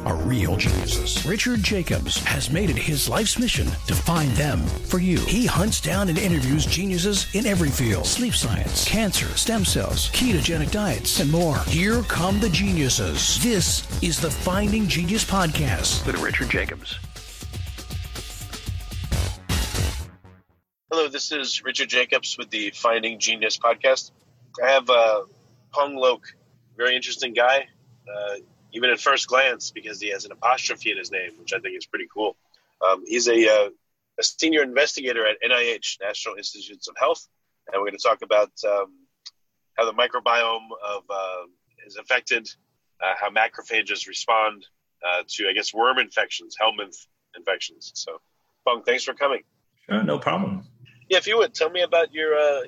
are real geniuses. Richard Jacobs has made it his life's mission to find them for you. He hunts down and interviews geniuses in every field sleep science, cancer, stem cells, ketogenic diets, and more. Here come the geniuses. This is the Finding Genius Podcast with Richard Jacobs. Hello, this is Richard Jacobs with the Finding Genius Podcast. I have uh, Peng Lok, very interesting guy. Uh, even at first glance, because he has an apostrophe in his name, which I think is pretty cool. Um, he's a, uh, a senior investigator at NIH, National Institutes of Health, and we're going to talk about um, how the microbiome of uh, is affected, uh, how macrophages respond uh, to, I guess, worm infections, helminth infections. So, Peng, thanks for coming. Sure, no problem. Yeah, if you would tell me about your uh,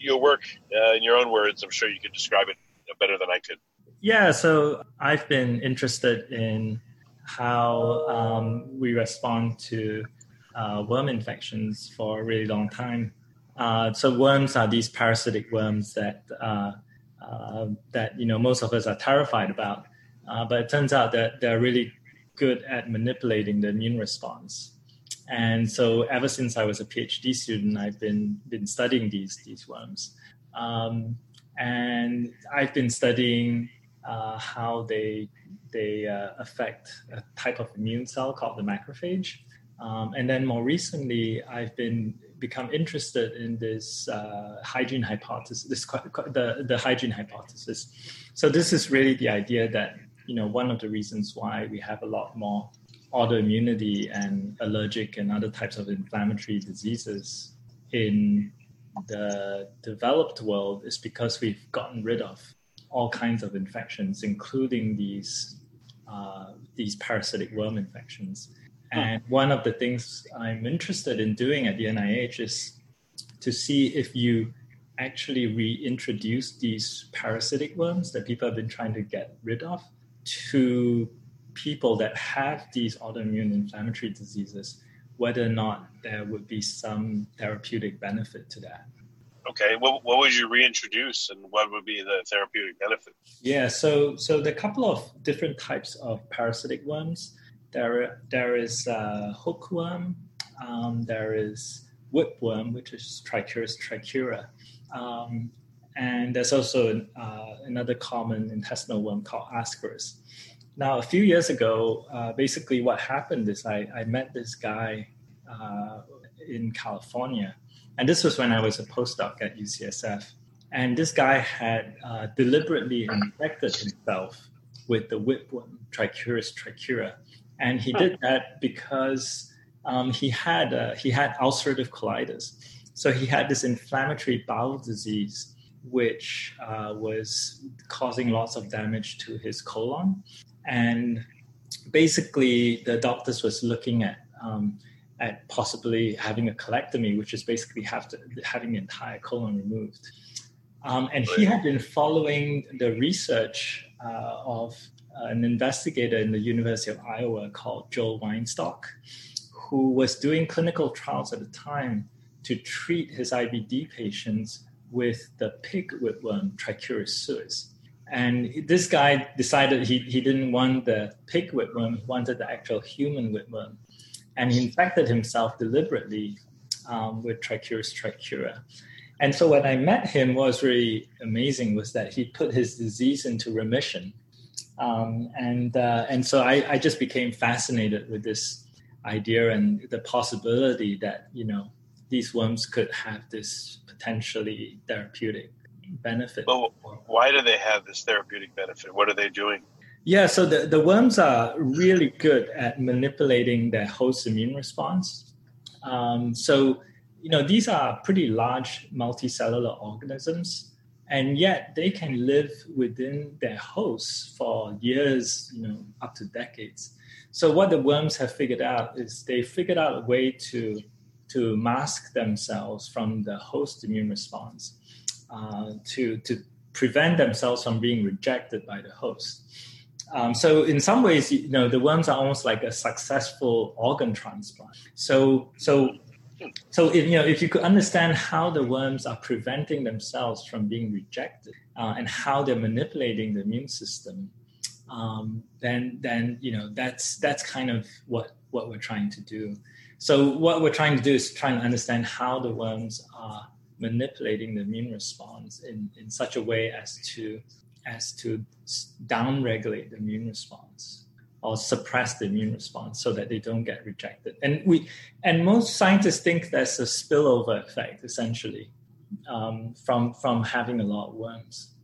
your work uh, in your own words, I'm sure you could describe it better than I could. Yeah, so I've been interested in how um, we respond to uh, worm infections for a really long time. Uh, so worms are these parasitic worms that uh, uh that you know most of us are terrified about, uh, but it turns out that they're really good at manipulating the immune response. And so ever since I was a PhD student, I've been been studying these these worms, um, and I've been studying uh, how they they uh, affect a type of immune cell called the macrophage. Um, and then more recently, I've been become interested in this uh, hygiene hypothesis, this the the hygiene hypothesis. So this is really the idea that you know one of the reasons why we have a lot more autoimmunity and allergic and other types of inflammatory diseases in the developed world is because we've gotten rid of all kinds of infections, including these uh, these parasitic worm infections. And one of the things I'm interested in doing at the NIH is to see if you actually reintroduce these parasitic worms that people have been trying to get rid of to people that have these autoimmune inflammatory diseases, whether or not there would be some therapeutic benefit to that. Okay, what, what would you reintroduce, and what would be the therapeutic benefit? Yeah, so so there are a couple of different types of parasitic worms. There there is uh, hookworm, um, there is whipworm, which is Trichuris trichiura, um, and there's also uh, another common intestinal worm called Ascaris. Now, a few years ago, uh, basically what happened is I, I met this guy uh, in California and this was when I was a postdoc at UCSF. And this guy had uh, deliberately infected himself with the whipworm, Trichuris trichiura. And he did that because um, he, had, uh, he had ulcerative colitis. So he had this inflammatory bowel disease, which uh, was causing lots of damage to his colon. And basically, the doctors was looking at um, at possibly having a colectomy, which is basically to, having the entire colon removed. Um, and he had been following the research uh, of an investigator in the University of Iowa called Joel Weinstock, who was doing clinical trials at the time to treat his IBD patients with the pig whipworm Trichuris suis. And this guy decided he, he didn't want the pig whipworm, he wanted the actual human whipworm and he infected himself deliberately um, with Trichuris trichiura. And so when I met him, what was really amazing was that he put his disease into remission. Um, and, uh, and so I, I just became fascinated with this idea and the possibility that, you know, these worms could have this potentially therapeutic benefit. Well, why do they have this therapeutic benefit? What are they doing? Yeah, so the, the worms are really good at manipulating their host immune response. Um, so, you know, these are pretty large multicellular organisms, and yet they can live within their hosts for years, you know, up to decades. So, what the worms have figured out is they figured out a way to to mask themselves from the host immune response, uh, to to prevent themselves from being rejected by the host. Um, so in some ways, you know, the worms are almost like a successful organ transplant. So so so if you know if you could understand how the worms are preventing themselves from being rejected uh, and how they're manipulating the immune system, um, then then you know that's that's kind of what what we're trying to do. So what we're trying to do is trying to understand how the worms are manipulating the immune response in, in such a way as to as to downregulate the immune response or suppress the immune response so that they don't get rejected. And we and most scientists think there's a spillover effect essentially um, from from having a lot of worms.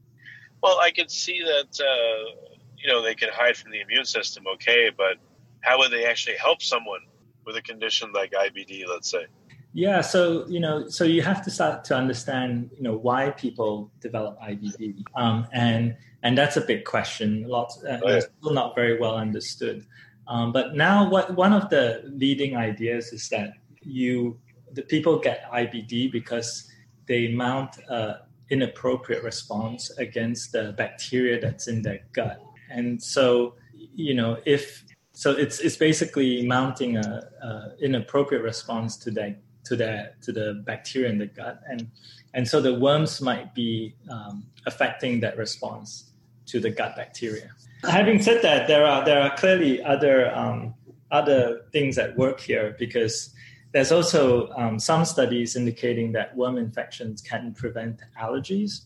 Well, I can see that uh, you know they can hide from the immune system, okay, but how would they actually help someone with a condition like IBD, let's say? Yeah, so you know, so you have to start to understand, you know, why people develop IBD, um, and and that's a big question. Lots, uh, oh, still not very well understood. Um, but now, what one of the leading ideas is that you, the people get IBD because they mount an inappropriate response against the bacteria that's in their gut, and so you know, if so, it's it's basically mounting a, a inappropriate response to that to the to the bacteria in the gut, and and so the worms might be um, affecting that response to the gut bacteria. Having said that, there are there are clearly other um, other things at work here because there's also um, some studies indicating that worm infections can prevent allergies,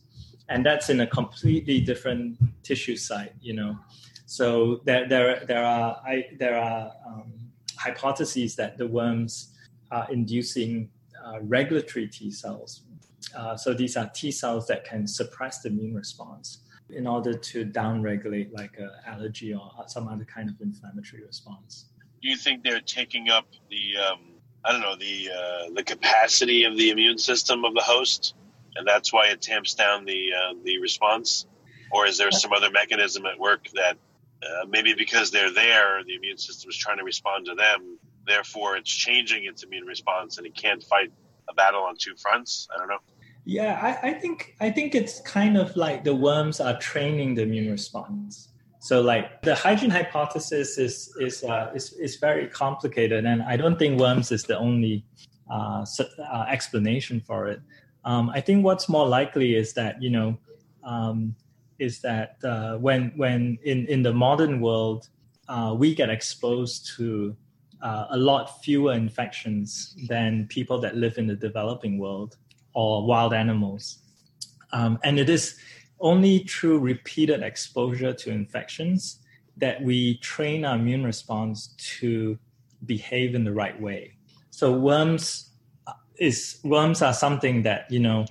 and that's in a completely different tissue site. You know, so there there there are I, there are um, hypotheses that the worms inducing uh, regulatory T cells. Uh, so these are T cells that can suppress the immune response in order to downregulate like an allergy or some other kind of inflammatory response. Do you think they're taking up the um, I don't know the uh, the capacity of the immune system of the host, and that's why it tamps down the uh, the response, or is there some other mechanism at work that uh, maybe because they're there, the immune system is trying to respond to them, Therefore, it's changing its immune response, and it can't fight a battle on two fronts. I don't know. Yeah, I, I think I think it's kind of like the worms are training the immune response. So, like the hygiene hypothesis is is uh, is is very complicated, and I don't think worms is the only uh, uh, explanation for it. Um, I think what's more likely is that you know um, is that uh, when when in in the modern world uh, we get exposed to uh, a lot fewer infections than people that live in the developing world or wild animals. Um, and it is only through repeated exposure to infections that we train our immune response to behave in the right way. So worms uh, is worms are something that you know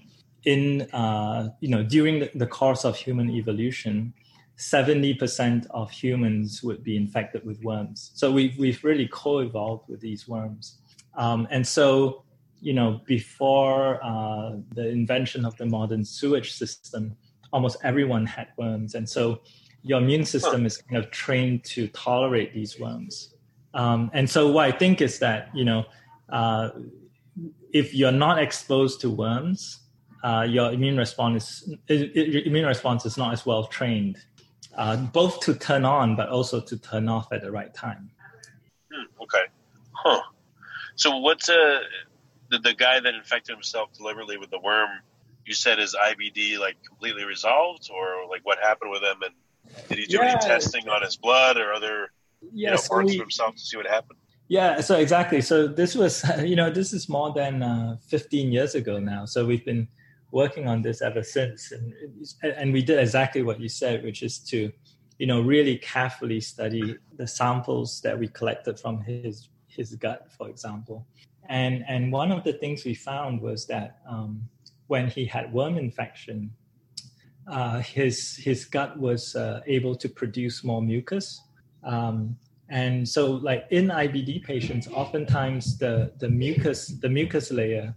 in uh, you know during the, the course of human evolution 70% of humans would be infected with worms. So we've, we've really co evolved with these worms. Um, and so, you know, before uh, the invention of the modern sewage system, almost everyone had worms. And so your immune system is kind of trained to tolerate these worms. Um, and so what I think is that, you know, uh, if you're not exposed to worms, uh, your immune response is immune response is not as well trained uh, both to turn on but also to turn off at the right time. Hmm, okay. Huh. So what's uh, the, the guy that infected himself deliberately with the worm? You said his IBD like completely resolved, or like what happened with him? And did he do yeah. any testing on his blood or other yeah, you know, so parts we, of himself to see what happened? Yeah, so exactly. So this was, you know, this is more than uh, 15 years ago now. So we've been working on this ever since, and and we did exactly what you said, which is to, you know, really carefully study the samples that we collected from his his gut, for example, and and one of the things we found was that um, when he had worm infection, uh, his his gut was uh, able to produce more mucus. Um, and so, like in IBD patients, oftentimes the, the mucus the mucus layer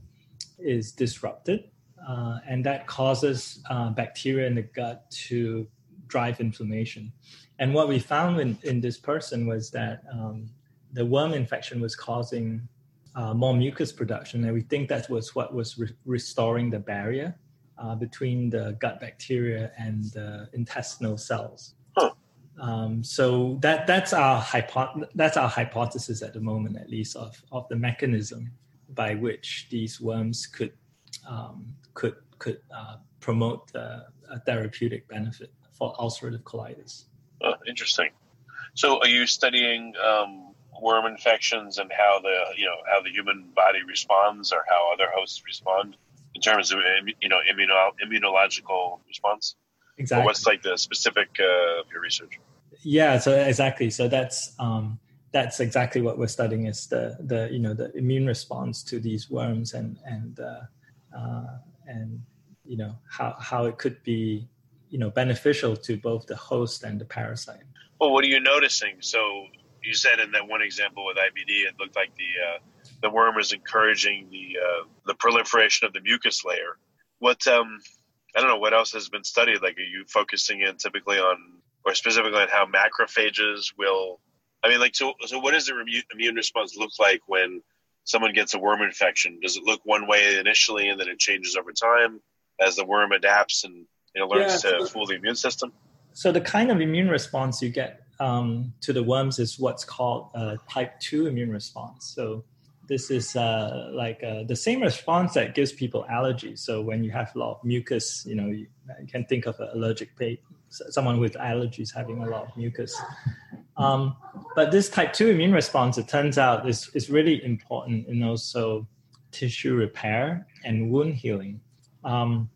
is disrupted, uh, and that causes uh, bacteria in the gut to drive inflammation. And what we found in, in this person was that um, the worm infection was causing uh, more mucus production, and we think that was what was re- restoring the barrier uh, between the gut bacteria and the intestinal cells. Huh. Um, Um, so that that's our hypo- that's our hypothesis at the moment, at least of of the mechanism by which these worms could um, could could uh, promote uh, a therapeutic benefit for ulcerative colitis. Oh, interesting. So, are you studying um, worm infections and how the you know how the human body responds, or how other hosts respond in terms of you know immuno- immunological response? Exactly. Or what's like the specific uh, of your research? Yeah. So exactly. So that's um, that's exactly what we're studying is the the you know the immune response to these worms and and uh, and you know how how it could be you know beneficial to both the host and the parasite. Well, what are you noticing? So you said in that one example with IBD, it looked like the uh, the worm is encouraging the uh, the proliferation of the mucus layer. What um, I don't know what else has been studied. Like, are you focusing in typically on or specifically on how macrophages will? I mean, like, so so what does the immune response look like when someone gets a worm infection? Does it look one way initially and then it changes over time as the worm adapts and it learns yeah, to fool the immune system? So the kind of immune response you get um, to the worms is what's called a type 2 immune response. So this is uh, like uh, the same response that gives people allergies. So when you have a lot of mucus, you know, you, you can think of an allergic patient, someone with allergies having a lot of mucus. Um, but this type 2 immune response, it turns out, is, is really important in also tissue repair and wound healing. Um,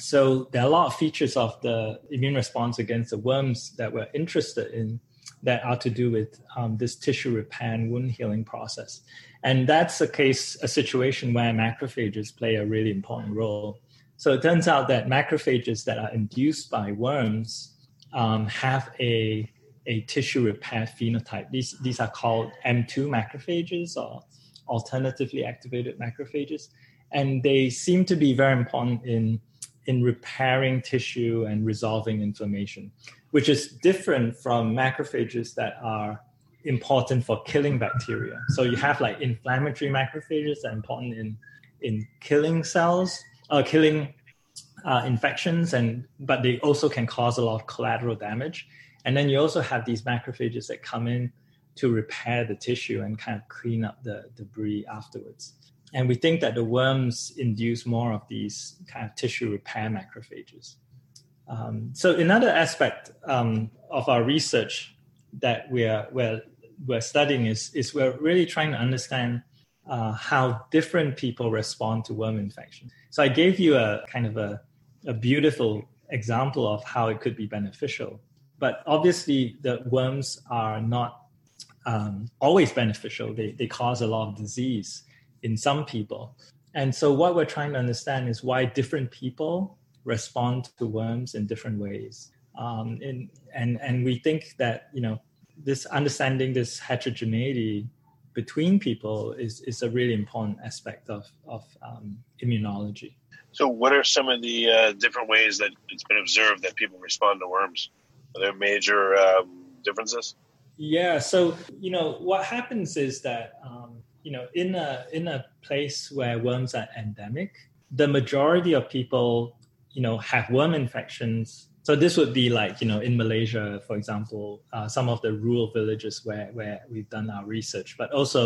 so there are a lot of features of the immune response against the worms that we're interested in that are to do with um, this tissue repair and wound healing process. And that's a case, a situation where macrophages play a really important role. So it turns out that macrophages that are induced by worms um, have a, a tissue repair phenotype. These, these are called M2 macrophages or alternatively activated macrophages. And they seem to be very important in in repairing tissue and resolving inflammation, which is different from macrophages that are important for killing bacteria. So you have like inflammatory macrophages that are important in in killing cells, uh, killing uh, infections, and but they also can cause a lot of collateral damage. And then you also have these macrophages that come in to repair the tissue and kind of clean up the debris afterwards and we think that the worms induce more of these kind of tissue repair macrophages. Um, so another aspect um, of our research that we're, we're, we're studying is, is we're really trying to understand uh, how different people respond to worm infection. So I gave you a kind of a, a beautiful example of how it could be beneficial. But obviously, the worms are not um, always beneficial. They, they cause a lot of disease in some people. And so, what we're trying to understand is why different people respond to worms in different ways. Um, in, and and we think that you know this understanding this heterogeneity between people is is a really important aspect of of um, immunology. So, what are some of the uh, different ways that it's been observed that people respond to worms? Are there major um, differences? Yeah. So, you know, what happens is that um, you know, in a in a place where worms are endemic, the majority of people, you know, have worm infections. So this would be like, you know, in Malaysia, for example, uh, some of the rural villages where where we've done our research, but also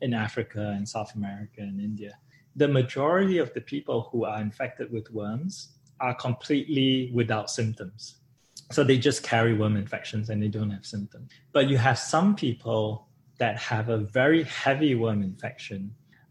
in Africa and South America and India. The majority of the people who are infected with worms are completely without symptoms. So they just carry worm infections and they don't have symptoms. But you have some people that have a very heavy worm infection,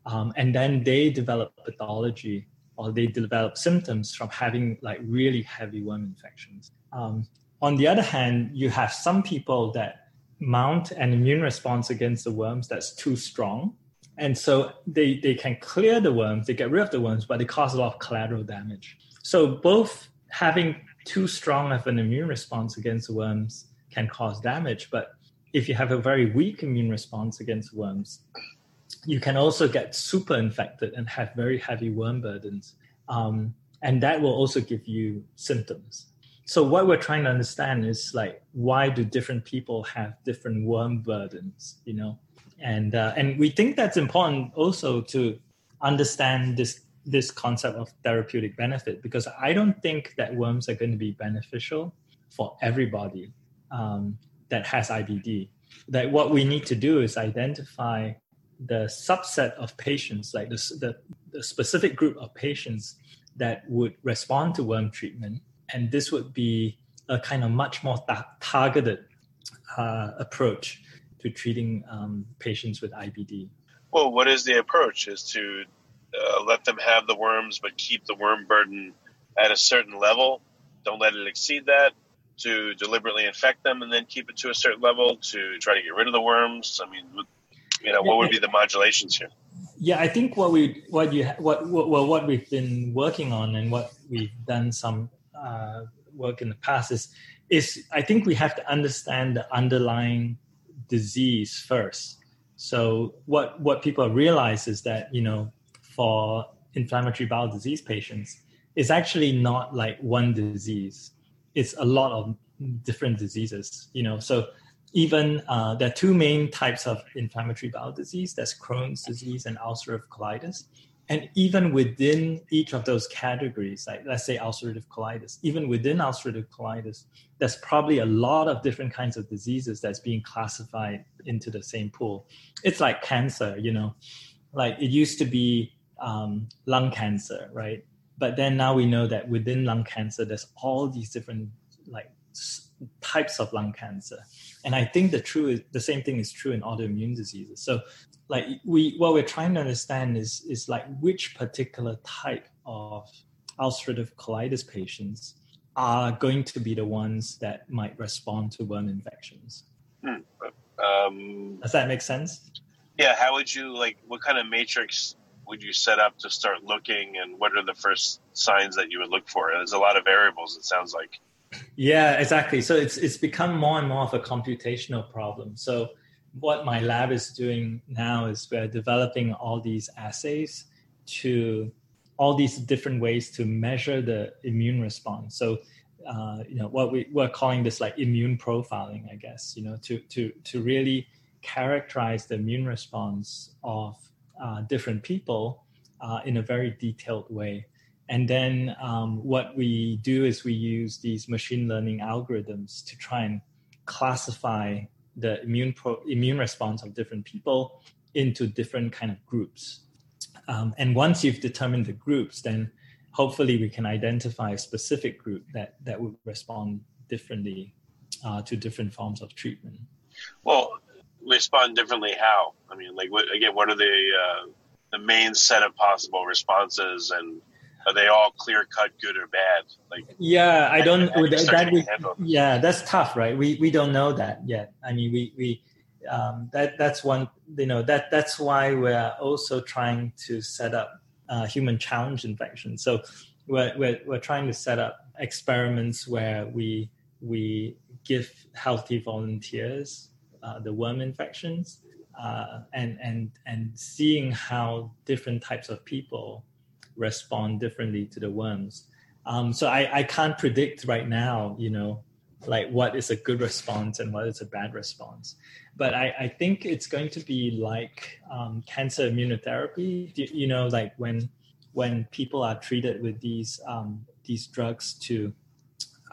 um, and then they develop pathology or they develop symptoms from having like really heavy worm infections. Um, on the other hand, you have some people that mount an immune response against the worms that's too strong. And so they, they can clear the worms, they get rid of the worms, but they cause a lot of collateral damage. So both having too strong of an immune response against the worms can cause damage, but if you have a very weak immune response against worms, you can also get super infected and have very heavy worm burdens. Um, and that will also give you symptoms. So what we're trying to understand is like why do different people have different worm burdens, you know? And uh, and we think that's important also to understand this this concept of therapeutic benefit because I don't think that worms are going to be beneficial for everybody. Um, that has IBD. That what we need to do is identify the subset of patients, like the, the, the specific group of patients that would respond to worm treatment, and this would be a kind of much more ta- targeted uh, approach to treating um, patients with IBD. Well, what is the approach? Is to uh, let them have the worms, but keep the worm burden at a certain level. Don't let it exceed that. To deliberately infect them and then keep it to a certain level to try to get rid of the worms. I mean, you know, what would be the modulations here? Yeah, I think what we what you what, what well what we've been working on and what we've done some uh, work in the past is is I think we have to understand the underlying disease first. So what what people realize is that you know for inflammatory bowel disease patients, it's actually not like one disease. It's a lot of different diseases. You know, so even uh, there are two main types of inflammatory bowel disease. There's Crohn's disease and ulcerative colitis. And even within each of those categories, like let's say ulcerative colitis, even within ulcerative colitis, there's probably a lot of different kinds of diseases that's being classified into the same pool. It's like cancer, you know, like it used to be um, lung cancer, right? But then now we know that within lung cancer, there's all these different like types of lung cancer. And I think the true is, the same thing is true in autoimmune diseases. So like we what we're trying to understand is is like which particular type of ulcerative colitis patients are going to be the ones that might respond to worm infections. Hmm. Um, Does that make sense? Yeah. How would you like? What kind of matrix would you set up to start looking, and what are the first signs that you would look for? There's a lot of variables. It sounds like. Yeah, exactly. So it's it's become more and more of a computational problem. So what my lab is doing now is we're developing all these assays to all these different ways to measure the immune response. So, uh, you know, what we, we're calling this like immune profiling, I guess, you know, to, to, to really characterize the immune response of uh, different people uh, in a very detailed way. And then um, what we do is we use these machine learning algorithms to try and classify the immune pro, immune response of different people into different kind of groups. Um, and once you've determined the groups, then hopefully we can identify a specific group that that would respond differently uh, to different forms of treatment. Well, respond differently how? I mean, like what again? What are the uh, the main set of possible responses and are they all clear cut good or bad? Like yeah i don't that we, yeah that's tough right? We we don't know that yet. I mean we we um, that that's one you know that that's why we're also trying to set up uh, human challenge infections so we're, we're we're trying to set up experiments where we we give healthy volunteers uh, the worm infections uh, and and and seeing how different types of people respond differently to the worms. Um, so I, I can't predict right now, you know, like what is a good response and what is a bad response. But I, I think it's going to be like um, cancer immunotherapy. You, know, like when when people are treated with these um, these drugs to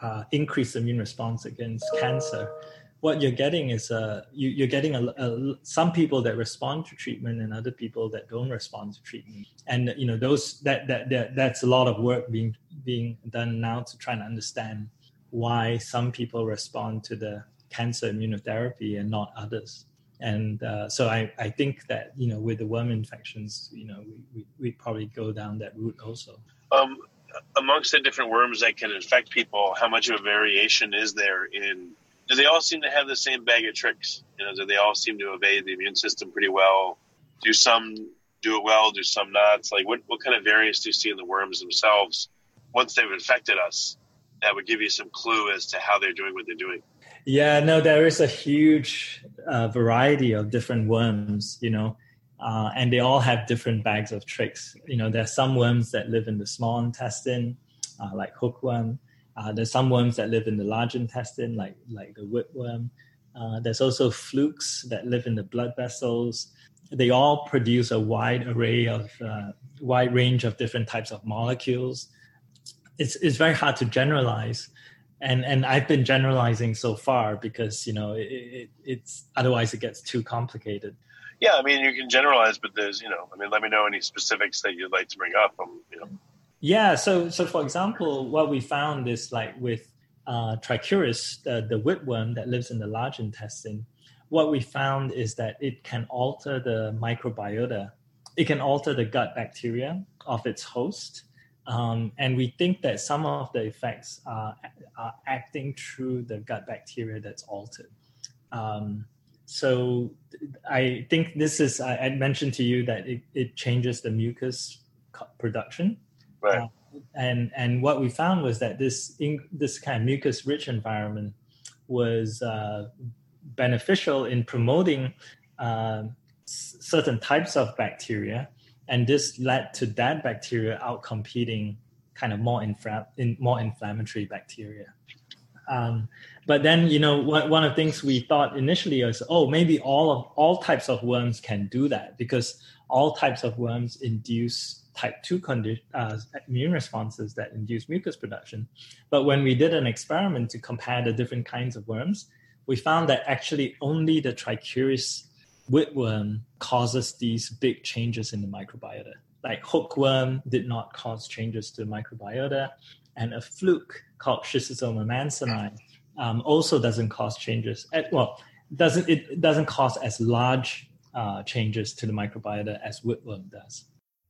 uh, increase immune response against cancer, what you're getting is uh, you, you're getting a, a, some people that respond to treatment and other people that don't respond to treatment. And you know those that, that that that's a lot of work being being done now to try and understand why some people respond to the cancer immunotherapy and not others. And uh, so I, I think that you know with the worm infections you know we, we, we probably go down that route also. Um, amongst the different worms that can infect people how much of a variation is there in do they all seem to have the same bag of tricks? You know, do they all seem to evade the immune system pretty well? Do some do it well? Do some not? It's Like, what what kind of variants do you see in the worms themselves once they've infected us? That would give you some clue as to how they're doing what they're doing. Yeah, no, there is a huge uh, variety of different worms. You know. Uh, and they all have different bags of tricks. You know, there are some worms that live in the small intestine, uh, like hookworm. Uh, there's some worms that live in the large intestine, like like the whipworm. Uh, there's also flukes that live in the blood vessels. They all produce a wide array of uh, wide range of different types of molecules. It's it's very hard to generalize, and and I've been generalizing so far because you know it, it, it's otherwise it gets too complicated. Yeah, I mean you can generalize, but there's you know I mean let me know any specifics that you'd like to bring up. Um, you know. Yeah, so so for example, what we found is like with uh, Trichuris, the, the whipworm that lives in the large intestine, what we found is that it can alter the microbiota. It can alter the gut bacteria of its host. Um, and we think that some of the effects are, are acting through the gut bacteria that's altered. Um, so I think this is, I, I, mentioned to you that it, it changes the mucus production. Right. Uh, and, and what we found was that this, in, this kind of mucus rich environment was uh, beneficial in promoting uh, certain types of bacteria and this led to that bacteria outcompeting kind of more infra- in, more inflammatory bacteria. Um, but then you know one, one of the things we thought initially was oh maybe all of all types of worms can do that because all types of worms induce type 2 condi- uh, immune responses that induce mucus production but when we did an experiment to compare the different kinds of worms we found that actually only the trichuris whipworm causes these big changes in the microbiota. Like hookworm did not cause changes to the microbiota, and a fluke called Schistosoma mansoni um, also doesn't cause changes. At, well, doesn't it doesn't cause as large uh, changes to the microbiota as whipworm does.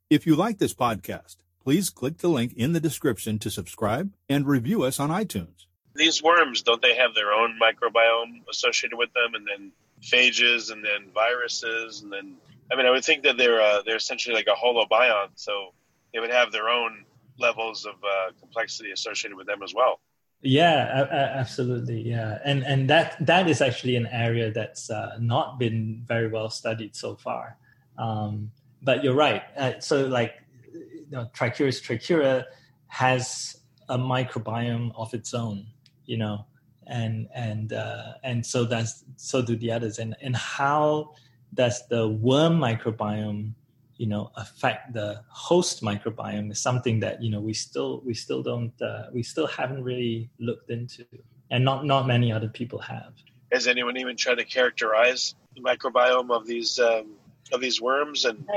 If you like this podcast, please click the link in the description to subscribe and review us on iTunes. These worms, don't they have their own microbiome associated with them, and then phages and then viruses and then I mean I would think that they're uh, they're essentially like a holobiont, so they would have their own levels of uh, complexity associated with them as well. Yeah, a- a- absolutely. Yeah, and and that that is actually an area that's uh, not been very well studied so far. Um, but you're right. Uh, so like, you know, Trichuris trichiura has a microbiome of its own. You know, and and uh, and so that's so do the others and and how does the worm microbiome you know affect the host microbiome is something that you know we still we still don't uh, we still haven't really looked into and not not many other people have has anyone even tried to characterize the microbiome of these um, of these worms and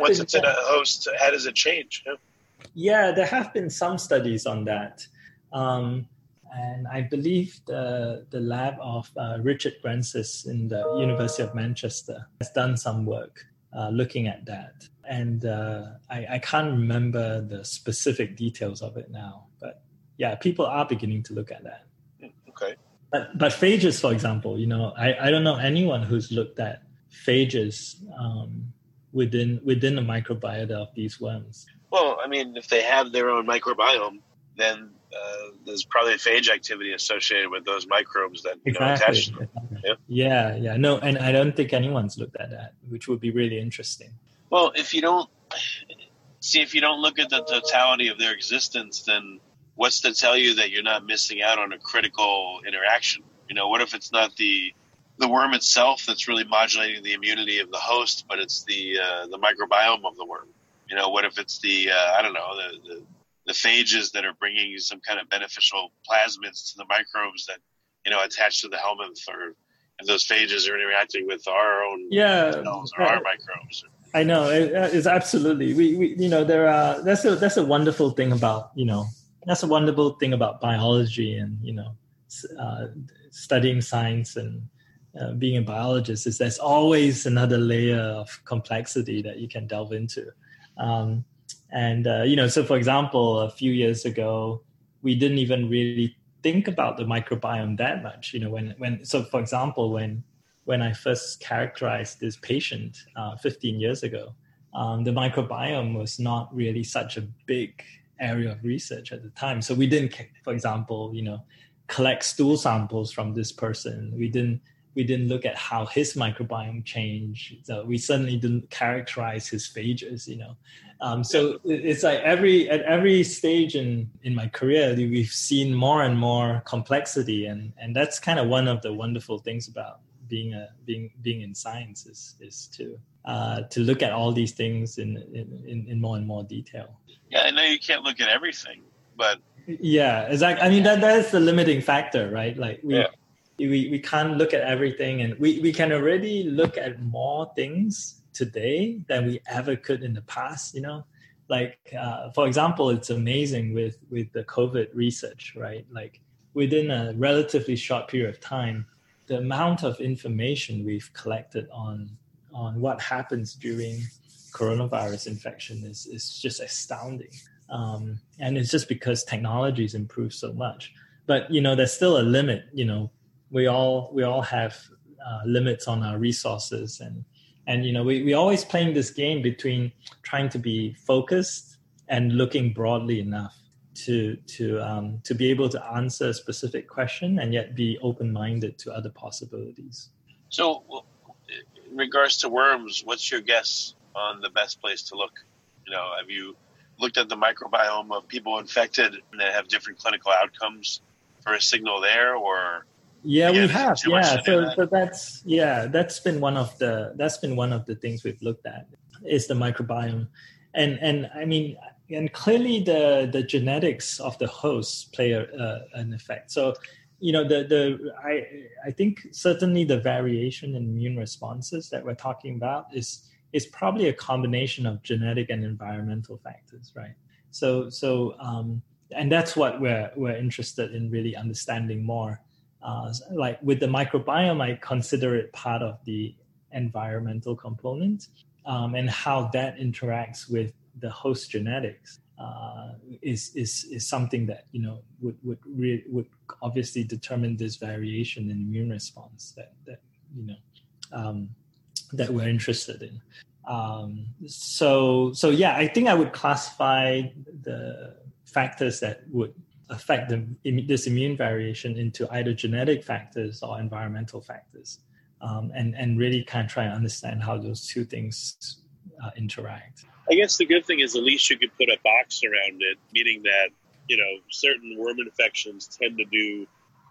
once it's in a host how does it change yeah? yeah there have been some studies on that um, and I believe the, the lab of uh, Richard Francis in the University of Manchester has done some work uh, looking at that. And uh, I, I can't remember the specific details of it now, but yeah, people are beginning to look at that. Okay. But, but phages, for example, you know, I, I don't know anyone who's looked at phages um, within within the microbiota of these worms. Well, I mean, if they have their own microbiome, then uh, there's probably phage activity associated with those microbes that you exactly. know attach to them. Yeah. yeah, yeah, no, and I don't think anyone's looked at that, which would be really interesting. Well, if you don't see, if you don't look at the totality of their existence, then what's to tell you that you're not missing out on a critical interaction? You know, what if it's not the the worm itself that's really modulating the immunity of the host, but it's the uh, the microbiome of the worm? You know, what if it's the uh, I don't know the, the the phages that are bringing you some kind of beneficial plasmids to the microbes that you know attach to the helminth, or if those phages are interacting with our own yeah cells or our microbes. I know it's absolutely we, we you know there are that's a that's a wonderful thing about you know that's a wonderful thing about biology and you know uh, studying science and uh, being a biologist is there's always another layer of complexity that you can delve into. Um, and uh, you know, so for example, a few years ago, we didn't even really think about the microbiome that much. You know, when when so for example, when when I first characterized this patient uh, 15 years ago, um, the microbiome was not really such a big area of research at the time. So we didn't, for example, you know, collect stool samples from this person. We didn't we didn't look at how his microbiome changed. So we certainly didn't characterize his phages, you know. Um, so it's like every at every stage in in my career, we've seen more and more complexity, and and that's kind of one of the wonderful things about being a being being in science is is to uh, to look at all these things in, in in more and more detail. Yeah, I know you can't look at everything, but Yeah, exactly. I mean that that is the limiting factor, right? Like we Yeah. We, we can't look at everything and we, we can already look at more things today than we ever could in the past, you know? Like uh, for example, it's amazing with with the COVID research, right? Like within a relatively short period of time, the amount of information we've collected on on what happens during coronavirus infection is is just astounding. Um, and it's just because technology's improved so much. But you know, there's still a limit. You know, we all we all have uh, limits on our resources, and and you know, we we always playing this game between trying to be focused and looking broadly enough to to um, to be able to answer a specific question and yet be open minded to other possibilities. So, in regards to worms, what's your guess on the best place to look? You know, have you looked at the microbiome of people infected that have different clinical outcomes for a signal there, or Yeah, Again, we have. Yeah, so, so that's yeah, that's been one of the that's been one of the things we've looked at is the microbiome, and and I mean, and clearly the the genetics of the host play a, uh, an effect. So, you know, the the I I think certainly the variation in immune responses that we're talking about is is probably a combination of genetic and environmental factors, right? So so um, and that's what we're we're interested in really understanding more uh, like with the microbiome, I consider it part of the environmental component um, and how that interacts with the host genetics uh, is, is, is something that, you know, would, would, re- would obviously determine this variation in immune response that, that you know, um, that we're interested in. Um, so, so yeah, I think I would classify the factors that would affect the, this immune variation into either genetic factors or environmental factors, um, and and really kind of try and understand how those two things uh, interact. I guess the good thing is at least you could put a box around it, meaning that you know certain worm infections tend to do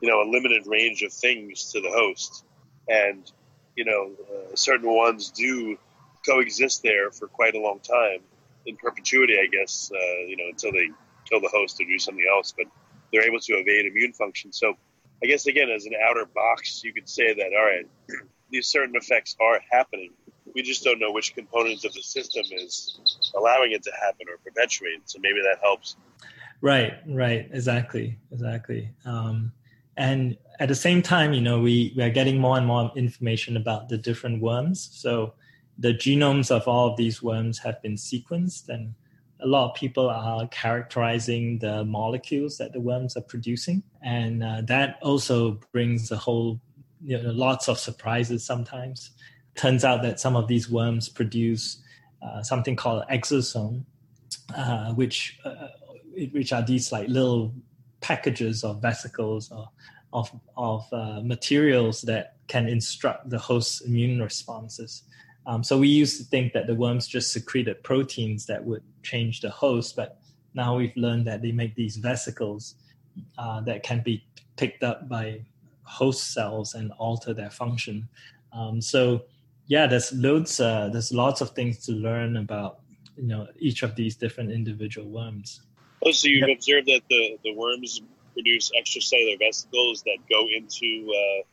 you know a limited range of things to the host, and you know uh, certain ones do coexist there for quite a long time in perpetuity. I guess uh, you know until they kill the host or do something else, but they're able to evade immune function. So I guess again, as an outer box, you could say that all right, these certain effects are happening. We just don't know which components of the system is allowing it to happen or perpetuate. So maybe that helps. Right, right, exactly, exactly. Um, and at the same time, you know, we, we are getting more and more information about the different worms. So the genomes of all of these worms have been sequenced, and a lot of people are characterizing the molecules that the worms are producing. And uh, that also brings a whole, you know, lots of surprises sometimes. Turns out that some of these worms produce uh, something called exosome, uh, which uh, which are these like little packages of vesicles or of of uh, materials that can instruct the host's immune responses. Um, so we used to think that the worms just secreted proteins that would change the host, but now we've learned that they make these vesicles uh, that can be picked up by host cells and alter their function. Um, so yeah, there's loads, uh, there's lots of things to learn about you know each of these different individual worms. Oh, so you've Yep. observed that the, the worms produce extracellular vesicles that go into uh,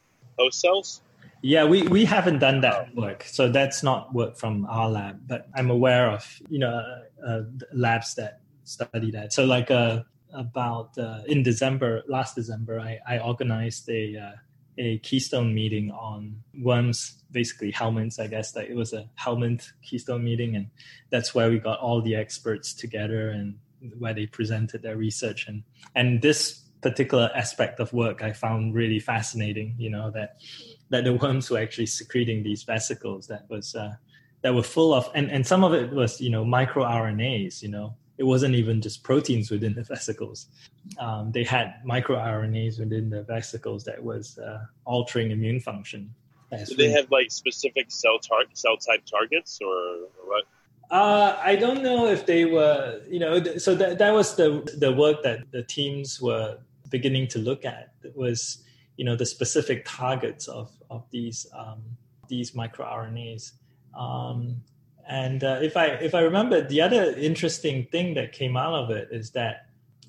host cells? Yeah, we, we haven't done that work, so that's not work from our lab. But I'm aware of you know uh, uh, labs that study that. So like uh, about uh, in December last December, I, I organized a uh, a keystone meeting on worms, basically helminths. I guess that it was a helminth keystone meeting, and that's where we got all the experts together and where they presented their research and and this particular aspect of work I found really fascinating. You know that that the worms were actually secreting these vesicles that was uh, that were full of and, and some of it was you know microRNAs you know. It wasn't even just proteins within the vesicles. Um, they had microRNAs within the vesicles that was uh, altering immune function. Do they have like specific cell tar- cell type targets or, or what? Uh, I don't know if they were, you know, th- so that that was the the work that the teams were beginning to look at It was, you know, the specific targets of of these um, these microRNAs. Um, and uh, if I if I remember, the other interesting thing that came out of it is that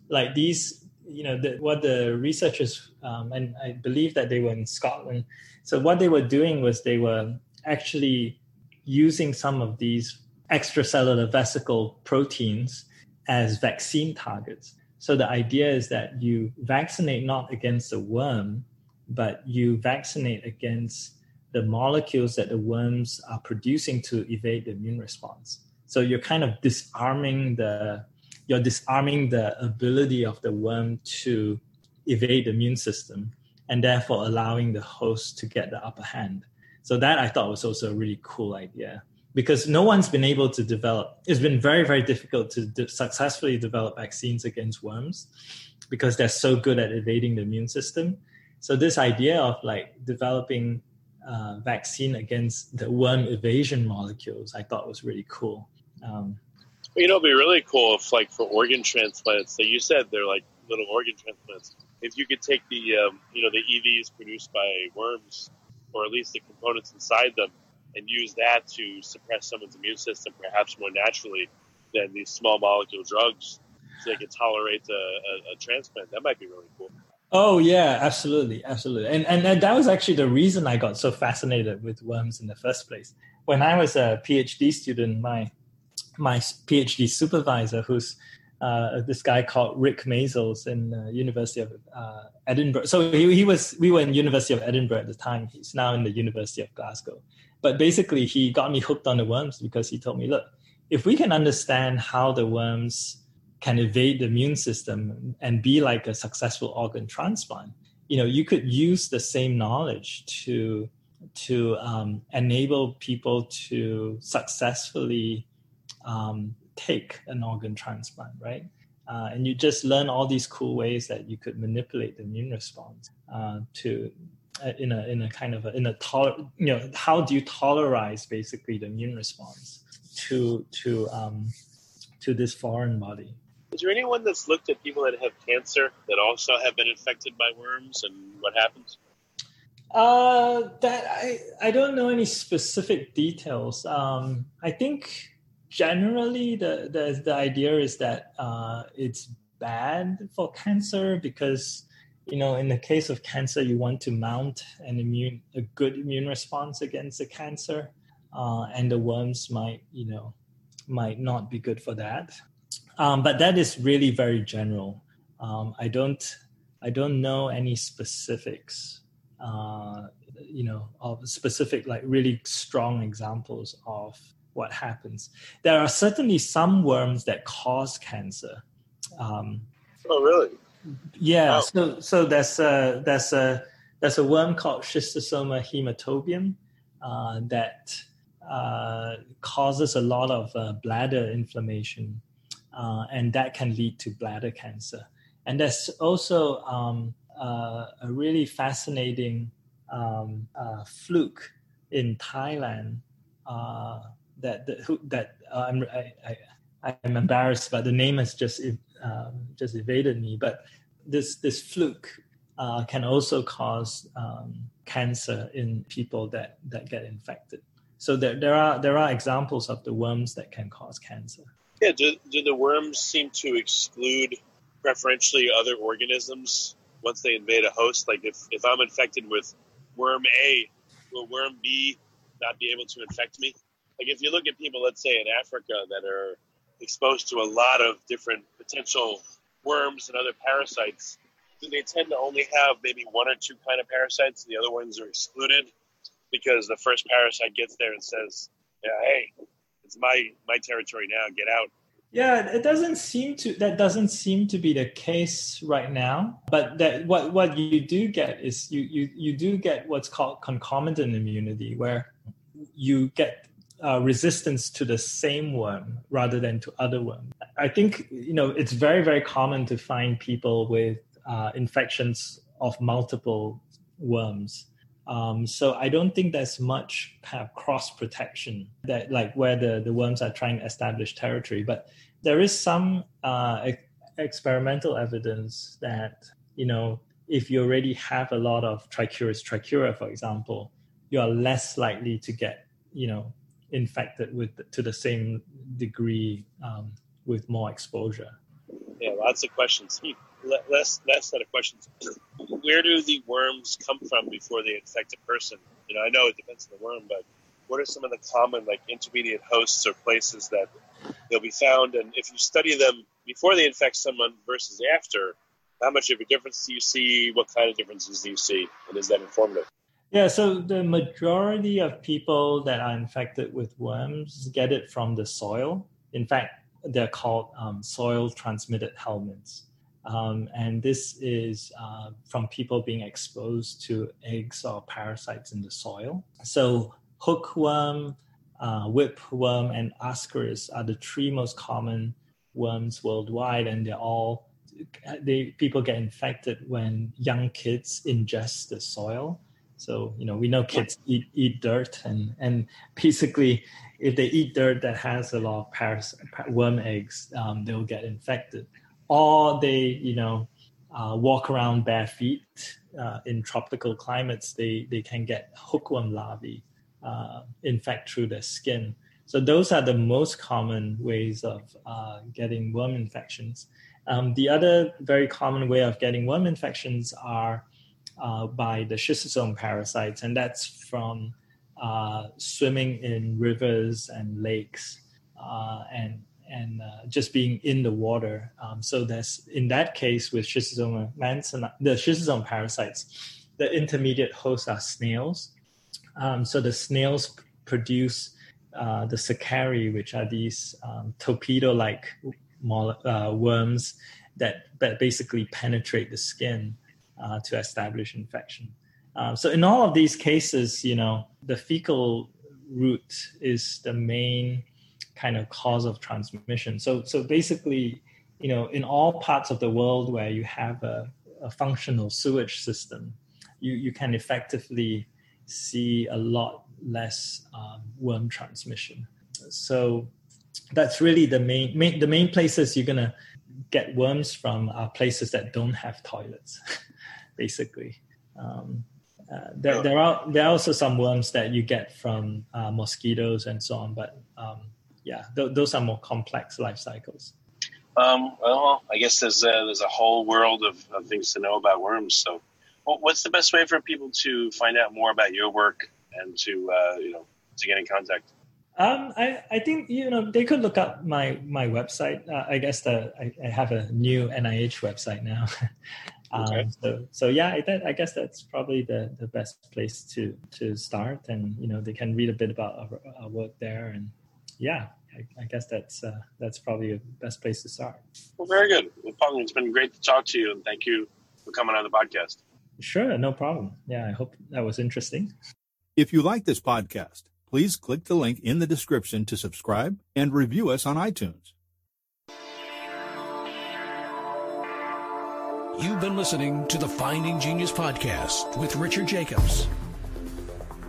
like these, you know, the, what the researchers, um, and I believe that they were in Scotland. So what they were doing was they were actually using some of these extracellular vesicle proteins as vaccine targets. So the idea is that you vaccinate not against a worm, but you vaccinate against the molecules that the worms are producing to evade the immune response. So you're kind of disarming the you're disarming the ability of the worm to evade the immune system and therefore allowing the host to get the upper hand. So that I thought was also a really cool idea because no one's been able to develop. It's been very very difficult to de- successfully develop vaccines against worms because they're so good at evading the immune system. So this idea of like developing uh, vaccine against the worm evasion molecules, I thought was really cool. Um, you know, it'd be really cool if, like, for organ transplants, that you said they're like little organ transplants. If you could take the, um, you know, the EVs produced by worms, or at least the components inside them, and use that to suppress someone's immune system, perhaps more naturally than these small molecule drugs, so they can tolerate a, a, a transplant. That might be really cool. Oh yeah, absolutely, absolutely, and, and that was actually the reason I got so fascinated with worms in the first place. When I was a PhD student, my my PhD supervisor, who's uh, this guy called Rick Maizels in uh, University of uh, Edinburgh. So he, he was we were in University of Edinburgh at the time. He's now in the University of Glasgow. But basically, he got me hooked on the worms because he told me, look, if we can understand how the worms can evade the immune system and be like a successful organ transplant you know you could use the same knowledge to to um, enable people to successfully um, take an organ transplant right? Uh, and you just learn all these cool ways that you could manipulate the immune response uh, to uh, in a in a kind of a, in a toler- you know how do you tolerize basically the immune response to to um, to this foreign body is there anyone that's looked at people that have cancer that also have been infected by worms and what happens? Uh, that I I don't know any specific details. Um, I think generally the the the idea is that uh, it's bad for cancer because you know in the case of cancer you want to mount an immune a good immune response against the cancer, uh, and the worms might you know might not be good for that. Um, but that is really very general. Um, I don't I don't know any specifics, uh, you know, of specific like really strong examples of what happens. There are certainly some worms that cause cancer. Um, oh, really? Yeah. Wow. So so there's a there's a there's a worm called Schistosoma hematobium uh, that uh, causes a lot of uh, bladder inflammation uh, and that can lead to bladder cancer. And there's also um, uh, a really fascinating um, uh, fluke in Thailand uh, that that, that uh, I'm I, I, am embarrassed, but the name has just um, just evaded me. But this this fluke uh, can also cause um, cancer in people that that get infected. So there, there are there are examples of the worms that can cause cancer. Yeah, do, do the worms seem to exclude preferentially other organisms once they invade a host? Like if, if I'm infected with worm A, will worm B not be able to infect me? Like if you look at people, let's say in Africa, that are exposed to a lot of different potential worms and other parasites, do they tend to only have maybe one or two kind of parasites and the other ones are excluded because the first parasite gets there and says, yeah, hey, it's my my territory now. Get out. Yeah, it doesn't seem to that doesn't seem to be the case right now. But that what what you do get is you you you do get what's called concomitant immunity, where you get uh, resistance to the same worm rather than to other worms. I think you know it's very very common to find people with uh, infections of multiple worms um, so I don't think there's much kind of cross protection that like where the, the worms are trying to establish territory. But there is some uh, experimental evidence that, you know, if you already have a lot of trichuris trichiura, for example, you are less likely to get, you know, infected with to the same degree um, with more exposure. Yeah, lots of questions. Less, less set of questions. Where do the worms come from before they infect a person? You know, I know it depends on the worm, but what are some of the common like intermediate hosts or places that they'll be found? And if you study them before they infect someone versus after, how much of a difference do you see? What kind of differences do you see? And is that informative? Yeah, so the majority of people that are infected with worms get it from the soil. In fact, they're called um, soil transmitted helminths. Um, and this is uh, from people being exposed to eggs or parasites in the soil. So, hookworm, uh, whipworm, and ascaris are the three most common worms worldwide, and they're all they people get infected when young kids ingest the soil so you know we know kids eat eat dirt, and and basically if they eat dirt that has a lot of paras- worm eggs, um, they'll get infected. Or they you know uh, walk around bare feet uh, in tropical climates, they they can get hookworm larvae uh, infect through their skin. So those are the most common ways of uh, getting worm infections. Um, the other very common way of getting worm infections are uh, by the schistosome parasites, and that's from uh, swimming in rivers and lakes and and uh, just being in the water. Um, so that's in that case with schistosome the schistosome parasites, the intermediate hosts are snails. Um, so the snails produce uh, the cercariae, which are these um, torpedo-like uh, worms that, that basically penetrate the skin uh, to establish infection. Um, so in all of these cases, you know, the fecal route is the main kind of cause of transmission. So so basically, you know, in all parts of the world where you have a, a functional sewage system, you you can effectively see a lot less um, worm transmission. So that's really the main, main the main places you're gonna get worms from are places that don't have toilets. basically. Um, uh, there, there are there are also some worms that you get from uh, mosquitoes and so on, but um, yeah, th- those are more complex life cycles. Um, well, I guess there's a, there's a whole world of, of things to know about worms. So, well, what's the best way for people to find out more about your work and to uh, you know to get in contact? Um, I, I think you know they could look up my my website. Uh, I guess the I, I, have a new NIH website now. Okay. Um, so, so yeah, I, I, guess that's probably the, the best place to to start, and you know they can read a bit about our, our work there, and yeah, I, I guess that's uh, that's probably the best place to start. Well, very good. Well, Peng, it's been great to talk to you, and thank you for coming on the podcast. Sure, no problem. Yeah, I hope that was interesting. If you like this podcast, please click the link in the description to subscribe and review us on iTunes. You've been listening to the Finding Genius podcast with Richard Jacobs.